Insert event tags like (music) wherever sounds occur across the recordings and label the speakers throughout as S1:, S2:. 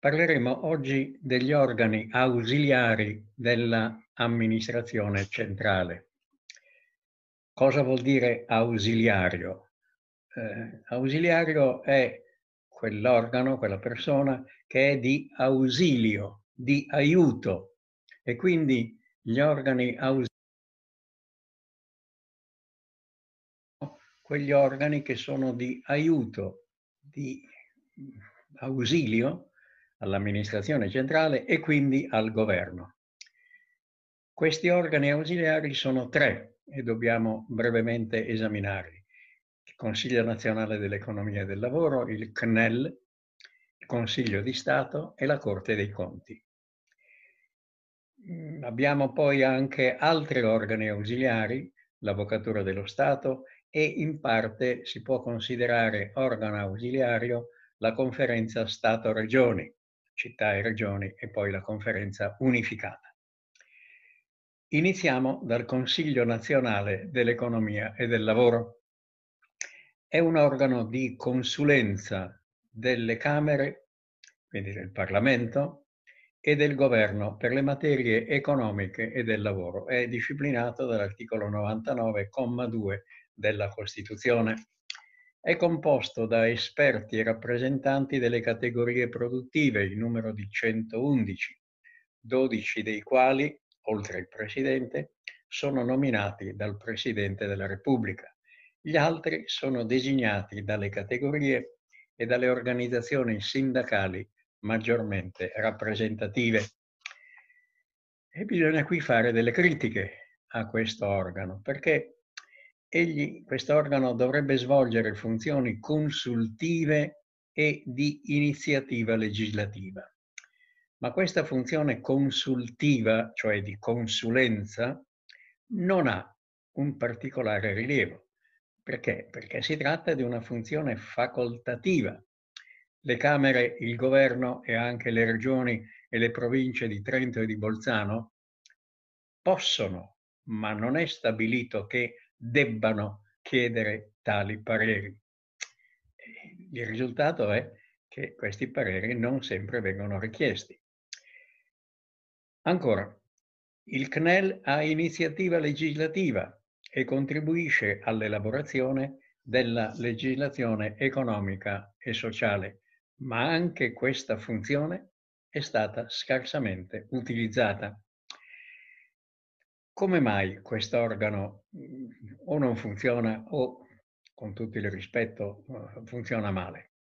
S1: Parleremo oggi degli organi ausiliari dell'amministrazione centrale. Cosa vuol dire ausiliario? Eh, ausiliario è quell'organo, quella persona che è di ausilio, di aiuto e quindi gli organi ausiliari quegli organi che sono di aiuto, di ausilio all'amministrazione centrale e quindi al governo. Questi organi ausiliari sono tre e dobbiamo brevemente esaminarli. Il Consiglio nazionale dell'economia e del lavoro, il CNEL, il Consiglio di Stato e la Corte dei Conti. Mm, abbiamo poi anche altri organi ausiliari, l'Avvocatura dello Stato e in parte si può considerare organo ausiliario la conferenza Stato-Regioni, città e regioni e poi la conferenza unificata. Iniziamo dal Consiglio nazionale dell'economia e del lavoro. È un organo di consulenza delle Camere, quindi del Parlamento, e del governo per le materie economiche e del lavoro. È disciplinato dall'articolo 99,2 della Costituzione. È composto da esperti e rappresentanti delle categorie produttive, in numero di 111, 12 dei quali, oltre il Presidente, sono nominati dal Presidente della Repubblica. Gli altri sono designati dalle categorie e dalle organizzazioni sindacali maggiormente rappresentative. E bisogna qui fare delle critiche a questo organo, perché egli, questo organo dovrebbe svolgere funzioni consultive e di iniziativa legislativa. Ma questa funzione consultiva, cioè di consulenza, non ha un particolare rilievo. Perché? Perché si tratta di una funzione facoltativa. Le Camere, il Governo e anche le regioni e le province di Trento e di Bolzano possono, ma non è stabilito che debbano chiedere tali pareri. Il risultato è che questi pareri non sempre vengono richiesti. Ancora, il CNEL ha iniziativa legislativa e contribuisce all'elaborazione della legislazione economica e sociale, ma anche questa funzione è stata scarsamente utilizzata. Come mai questo organo o non funziona o, con tutto il rispetto, funziona male?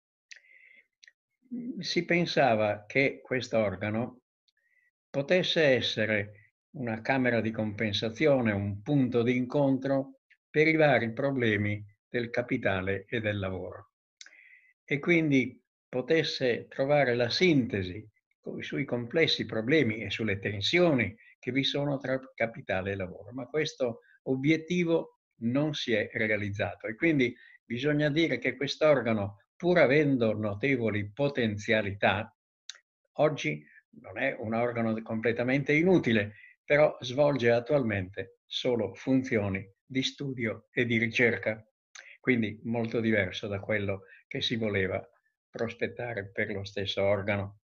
S1: Si pensava che questo organo potesse essere una camera di compensazione, un punto di incontro per i vari problemi del capitale e del lavoro e quindi potesse trovare la sintesi sui complessi problemi e sulle tensioni che vi sono tra capitale e lavoro. Ma questo obiettivo non si è realizzato e quindi bisogna dire che quest'organo, pur avendo notevoli potenzialità, oggi non è un organo completamente inutile, però svolge attualmente solo funzioni di studio e di ricerca, quindi molto diverso da quello che si voleva prospettare per lo stesso organo.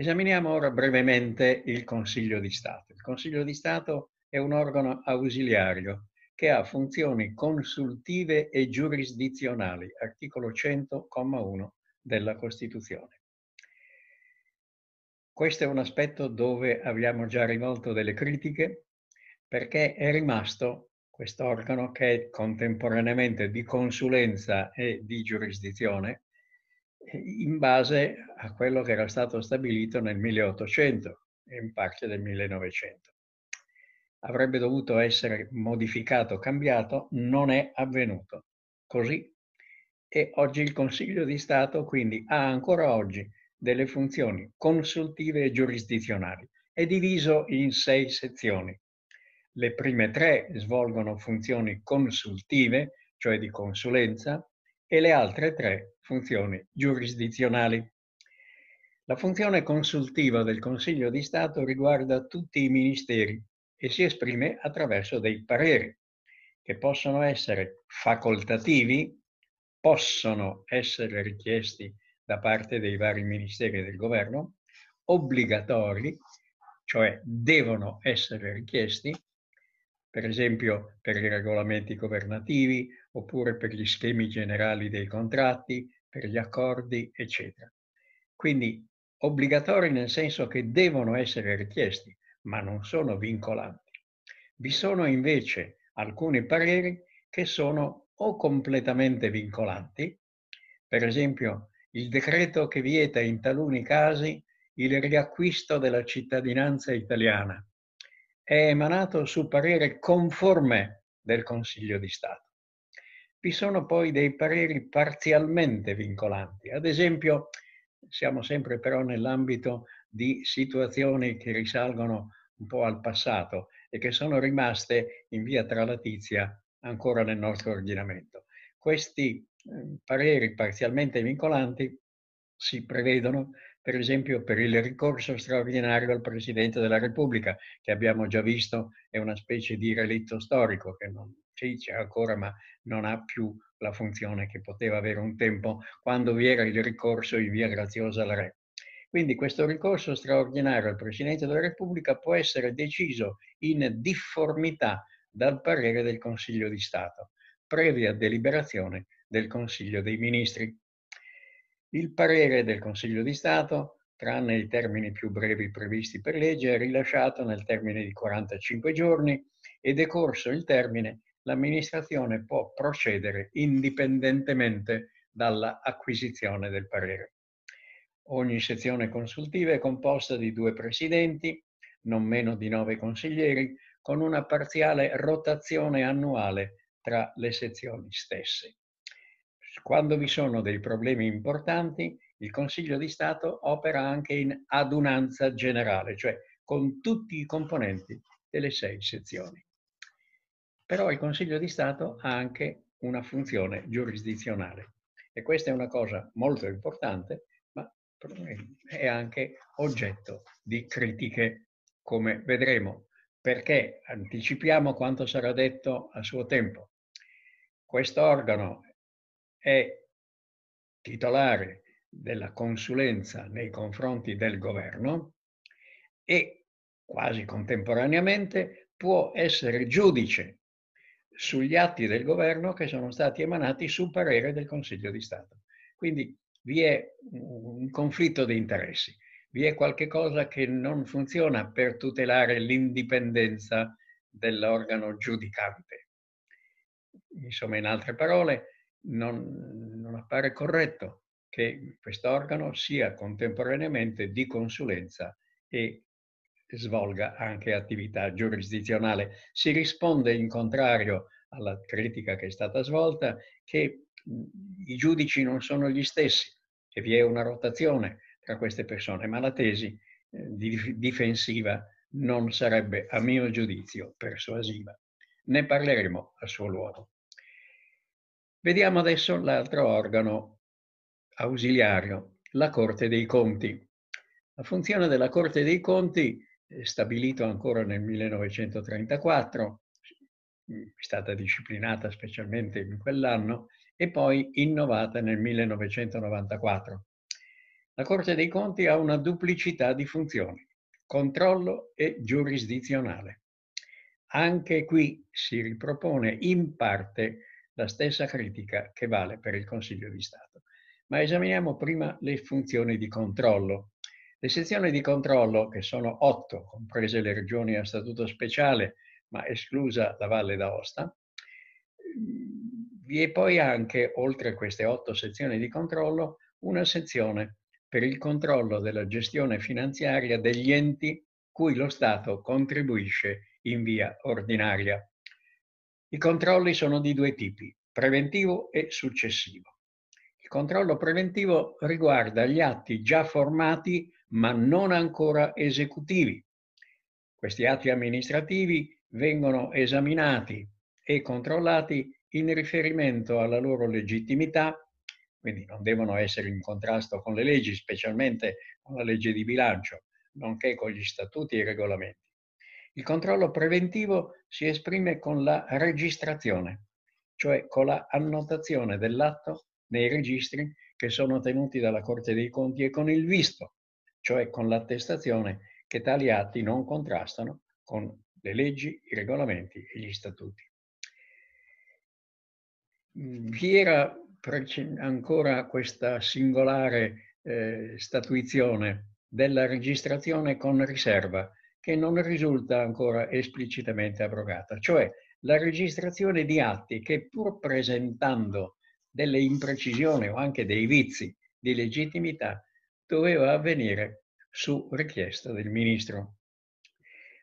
S1: Esaminiamo ora brevemente il Consiglio di Stato. Il Consiglio di Stato è un organo ausiliario che ha funzioni consultive e giurisdizionali, articolo 100,1 della Costituzione. Questo è un aspetto dove abbiamo già rivolto delle critiche perché è rimasto questo organo che è contemporaneamente di consulenza e di giurisdizione in base a quello che era stato stabilito nel 1800 e in parte del 1900. Avrebbe dovuto essere modificato, cambiato, non è avvenuto. Così. E oggi il Consiglio di Stato quindi ha ancora oggi delle funzioni consultive e giurisdizionali. È diviso in sei sezioni. Le prime tre svolgono funzioni consultive, cioè di consulenza, e le altre tre funzioni giurisdizionali. La funzione consultiva del Consiglio di Stato riguarda tutti i ministeri e si esprime attraverso dei pareri che possono essere facoltativi, possono essere richiesti da parte dei vari ministeri del governo, obbligatori, cioè devono essere richiesti, per esempio per i regolamenti governativi oppure per gli schemi generali dei contratti, per gli accordi, eccetera. Quindi obbligatori nel senso che devono essere richiesti, ma non sono vincolanti. Vi sono invece alcuni pareri che sono o completamente vincolanti, per esempio il decreto che vieta in taluni casi il riacquisto della cittadinanza italiana è emanato su parere conforme del Consiglio di Stato. Vi sono poi dei pareri parzialmente vincolanti, ad esempio siamo sempre però nell'ambito di situazioni che risalgono un po' al passato e che sono rimaste in via tralatizia ancora nel nostro ordinamento. Questi eh, pareri parzialmente vincolanti si prevedono per esempio per il ricorso straordinario al Presidente della Repubblica, che abbiamo già visto è una specie di relitto storico che non c'è ancora, ma non ha più la funzione che poteva avere un tempo quando vi era il ricorso in via Graziosa al Re. Quindi questo ricorso straordinario al Presidente della Repubblica può essere deciso in difformità dal parere del Consiglio di Stato, previa deliberazione del Consiglio dei Ministri. Il parere del Consiglio di Stato, tranne i termini più brevi previsti per legge, è rilasciato nel termine di 45 giorni e decorso il termine, l'amministrazione può procedere indipendentemente dall'acquisizione del parere. Ogni sezione consultiva è composta di due presidenti, non meno di nove consiglieri, con una parziale rotazione annuale tra le sezioni stesse. Quando vi sono dei problemi importanti, il Consiglio di Stato opera anche in adunanza generale, cioè con tutti i componenti delle sei sezioni. Però il Consiglio di Stato ha anche una funzione giurisdizionale e questa è una cosa molto importante, ma è anche oggetto di critiche, come vedremo perché anticipiamo quanto sarà detto a suo tempo. Questo organo è titolare della consulenza nei confronti del governo e quasi contemporaneamente può essere giudice sugli atti del governo che sono stati emanati su parere del Consiglio di Stato. Quindi vi è un conflitto di interessi vi è qualche cosa che non funziona per tutelare l'indipendenza dell'organo giudicante. Insomma, in altre parole, non, non appare corretto che quest'organo sia contemporaneamente di consulenza e svolga anche attività giurisdizionale. Si risponde in contrario alla critica che è stata svolta che i giudici non sono gli stessi, che vi è una rotazione, tra queste persone, ma la tesi eh, difensiva non sarebbe, a mio giudizio, persuasiva. Ne parleremo a suo luogo. Vediamo adesso l'altro organo ausiliario, la Corte dei Conti. La funzione della Corte dei Conti, stabilito ancora nel 1934, è stata disciplinata specialmente in quell'anno e poi innovata nel 1994. La Corte dei Conti ha una duplicità di funzioni, controllo e giurisdizionale. Anche qui si ripropone in parte la stessa critica che vale per il Consiglio di Stato. Ma esaminiamo prima le funzioni di controllo. Le sezioni di controllo, che sono otto, comprese le regioni a statuto speciale, ma esclusa la Valle d'Aosta, vi è poi anche, oltre a queste otto sezioni di controllo, una sezione per il controllo della gestione finanziaria degli enti cui lo Stato contribuisce in via ordinaria. I controlli sono di due tipi, preventivo e successivo. Il controllo preventivo riguarda gli atti già formati ma non ancora esecutivi. Questi atti amministrativi vengono esaminati e controllati in riferimento alla loro legittimità, quindi non devono essere in contrasto con le leggi, specialmente con la legge di bilancio, nonché con gli statuti e i regolamenti. Il controllo preventivo si esprime con la registrazione, cioè con la annotazione dell'atto nei registri che sono tenuti dalla Corte dei Conti e con il visto, cioè con l'attestazione che tali atti non contrastano con le leggi, i regolamenti e gli statuti. Vi era ancora questa singolare eh, statuizione della registrazione con riserva che non risulta ancora esplicitamente abrogata, cioè la registrazione di atti che pur presentando delle imprecisioni o anche dei vizi di legittimità doveva avvenire su richiesta del ministro.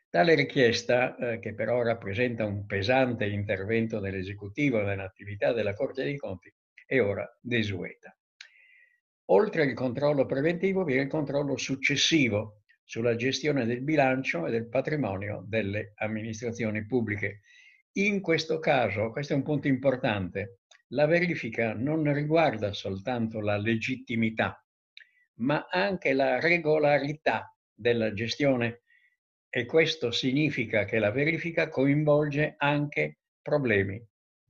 S1: Tale richiesta, eh, che però rappresenta un pesante intervento dell'esecutivo nell'attività della Corte dei Conti, è ora desueta. Oltre al controllo preventivo vi è il controllo successivo sulla gestione del bilancio e del patrimonio delle amministrazioni pubbliche. In questo caso, questo è un punto importante, la verifica non riguarda soltanto la legittimità, ma anche la regolarità della gestione e questo significa che la verifica coinvolge anche problemi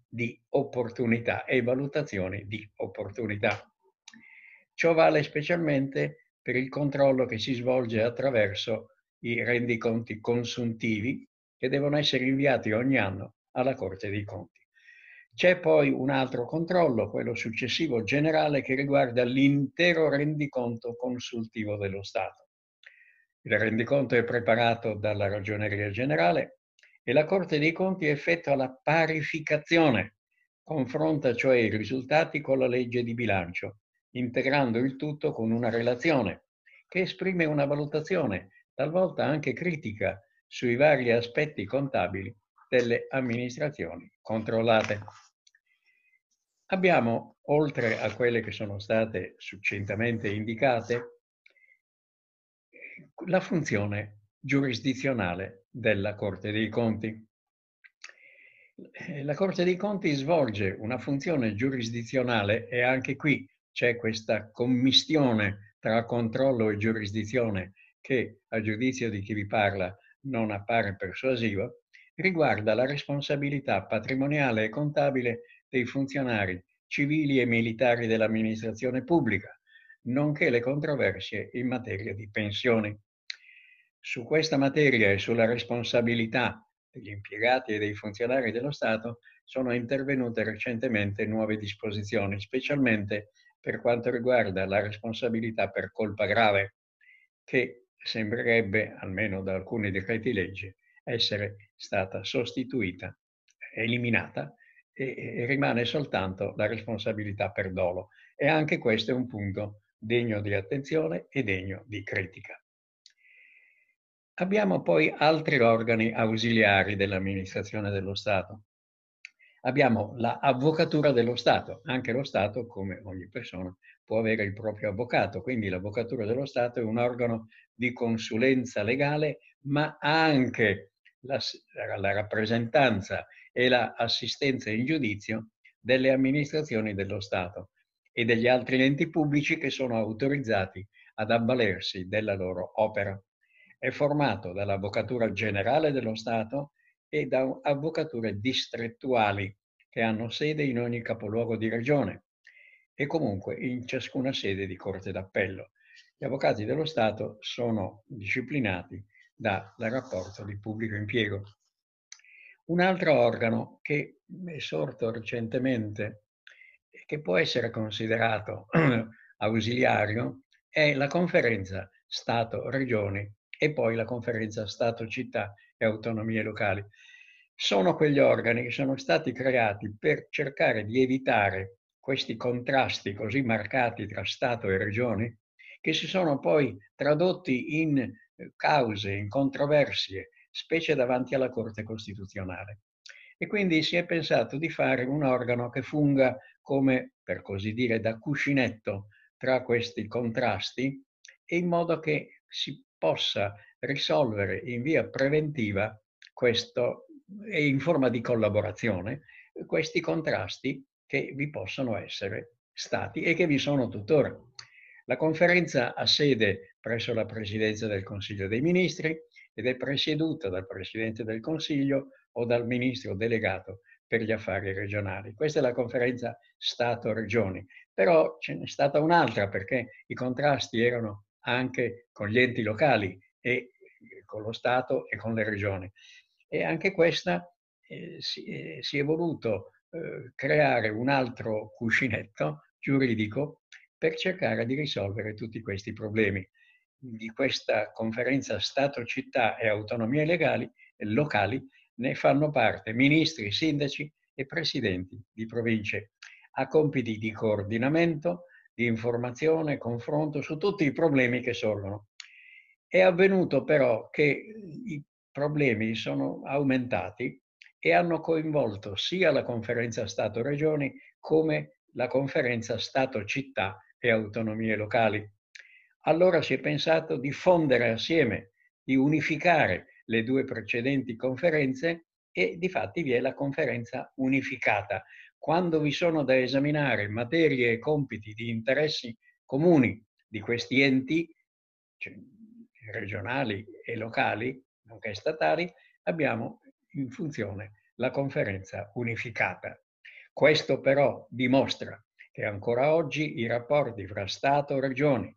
S1: di opportunità e valutazioni di opportunità. Ciò vale specialmente per il controllo che si svolge attraverso i rendiconti consuntivi che devono essere inviati ogni anno alla Corte dei Conti. C'è poi un altro controllo, quello successivo generale, che riguarda l'intero rendiconto consultivo dello Stato. Il rendiconto è preparato dalla Ragioneria Generale e la Corte dei Conti effettua la parificazione, confronta cioè i risultati con la legge di bilancio integrando il tutto con una relazione che esprime una valutazione, talvolta anche critica, sui vari aspetti contabili delle amministrazioni controllate. Abbiamo, oltre a quelle che sono state succintamente indicate, la funzione giurisdizionale della Corte dei Conti. La Corte dei Conti svolge una funzione giurisdizionale e anche qui c'è questa commistione tra controllo e giurisdizione che, a giudizio di chi vi parla, non appare persuasiva, riguarda la responsabilità patrimoniale e contabile dei funzionari civili e militari dell'amministrazione pubblica, nonché le controversie in materia di pensioni. Su questa materia e sulla responsabilità degli impiegati e dei funzionari dello Stato sono intervenute recentemente nuove disposizioni, specialmente per quanto riguarda la responsabilità per colpa grave, che sembrerebbe, almeno da alcuni decreti legge, essere stata sostituita, eliminata e, rimane soltanto la responsabilità per dolo. E anche questo è un punto degno di attenzione e degno di critica. Abbiamo poi altri organi ausiliari dell'amministrazione dello Stato abbiamo l'avvocatura dello Stato. Anche lo Stato, come ogni persona, può avere il proprio avvocato. Quindi l'avvocatura dello Stato è un organo di consulenza legale, ma anche la, la rappresentanza e l'assistenza in giudizio delle amministrazioni dello Stato e degli altri enti pubblici che sono autorizzati ad avvalersi della loro opera. È formato dall'Avvocatura Generale dello Stato e da avvocature distrettuali che hanno sede in ogni capoluogo di regione e comunque in ciascuna sede di corte d'appello. Gli avvocati dello Stato sono disciplinati dal rapporto di pubblico impiego. Un altro organo che è sorto recentemente e che può essere considerato (clears throat) ausiliario è la conferenza Stato-Regioni e poi la conferenza Stato-Città e autonomie locali. Sono quegli organi che sono stati creati per cercare di evitare questi contrasti così marcati tra Stato e Regioni, che si sono poi tradotti in eh, cause, in controversie, specie davanti alla Corte Costituzionale. E quindi si è pensato di fare un organo che funga come, per così dire, da cuscinetto tra questi contrasti, in modo che si possa risolvere in via preventiva questo, e in forma di collaborazione questi contrasti che vi possono essere stati e che vi sono tuttora. La conferenza ha sede presso la Presidenza del Consiglio dei Ministri ed è presieduta dal Presidente del Consiglio o dal Ministro delegato per gli affari regionali. Questa è la conferenza Stato-Regioni, però ce n'è stata un'altra perché i contrasti erano anche con gli enti locali e con lo Stato e con le regioni. E anche questa eh, si, eh, si, è voluto eh, creare un altro cuscinetto giuridico per cercare di risolvere tutti questi problemi. Di questa conferenza Stato-città e autonomie legali, locali ne fanno parte ministri, sindaci e presidenti di province. Ha compiti di coordinamento, di informazione, confronto su tutti i problemi che sorgono. È avvenuto però che i problemi sono aumentati e hanno coinvolto sia la conferenza Stato-Regioni come la conferenza Stato-Città e autonomie locali. Allora si è pensato di fondere assieme, di unificare le due precedenti conferenze e di fatti vi è la conferenza unificata. Quando vi sono da esaminare materie e compiti di interessi comuni di questi enti, cioè regionali e locali, nonché statali, abbiamo in funzione la conferenza unificata. Questo però dimostra che ancora oggi i rapporti fra Stato Regioni,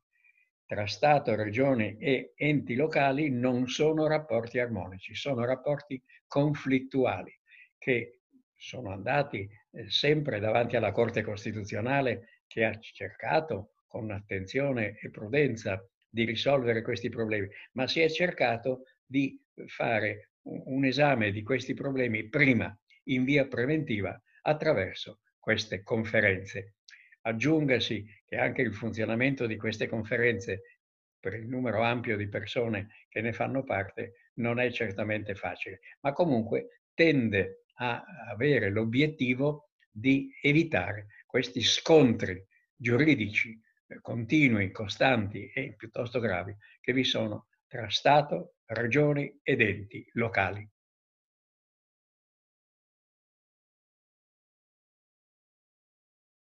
S1: tra Stato, Regioni e enti locali non sono rapporti armonici, sono rapporti conflittuali che sono andati eh, sempre davanti alla Corte Costituzionale che ha cercato con attenzione e prudenza di risolvere questi problemi, ma si è cercato di fare un esame di questi problemi prima in via preventiva attraverso queste conferenze Aggiungasi che anche il funzionamento di queste conferenze, per il numero ampio di persone che ne fanno parte, non è certamente facile, ma comunque tende a avere l'obiettivo di evitare questi scontri giuridici eh, continui, costanti e piuttosto gravi che vi sono tra Stato, regioni ed enti locali.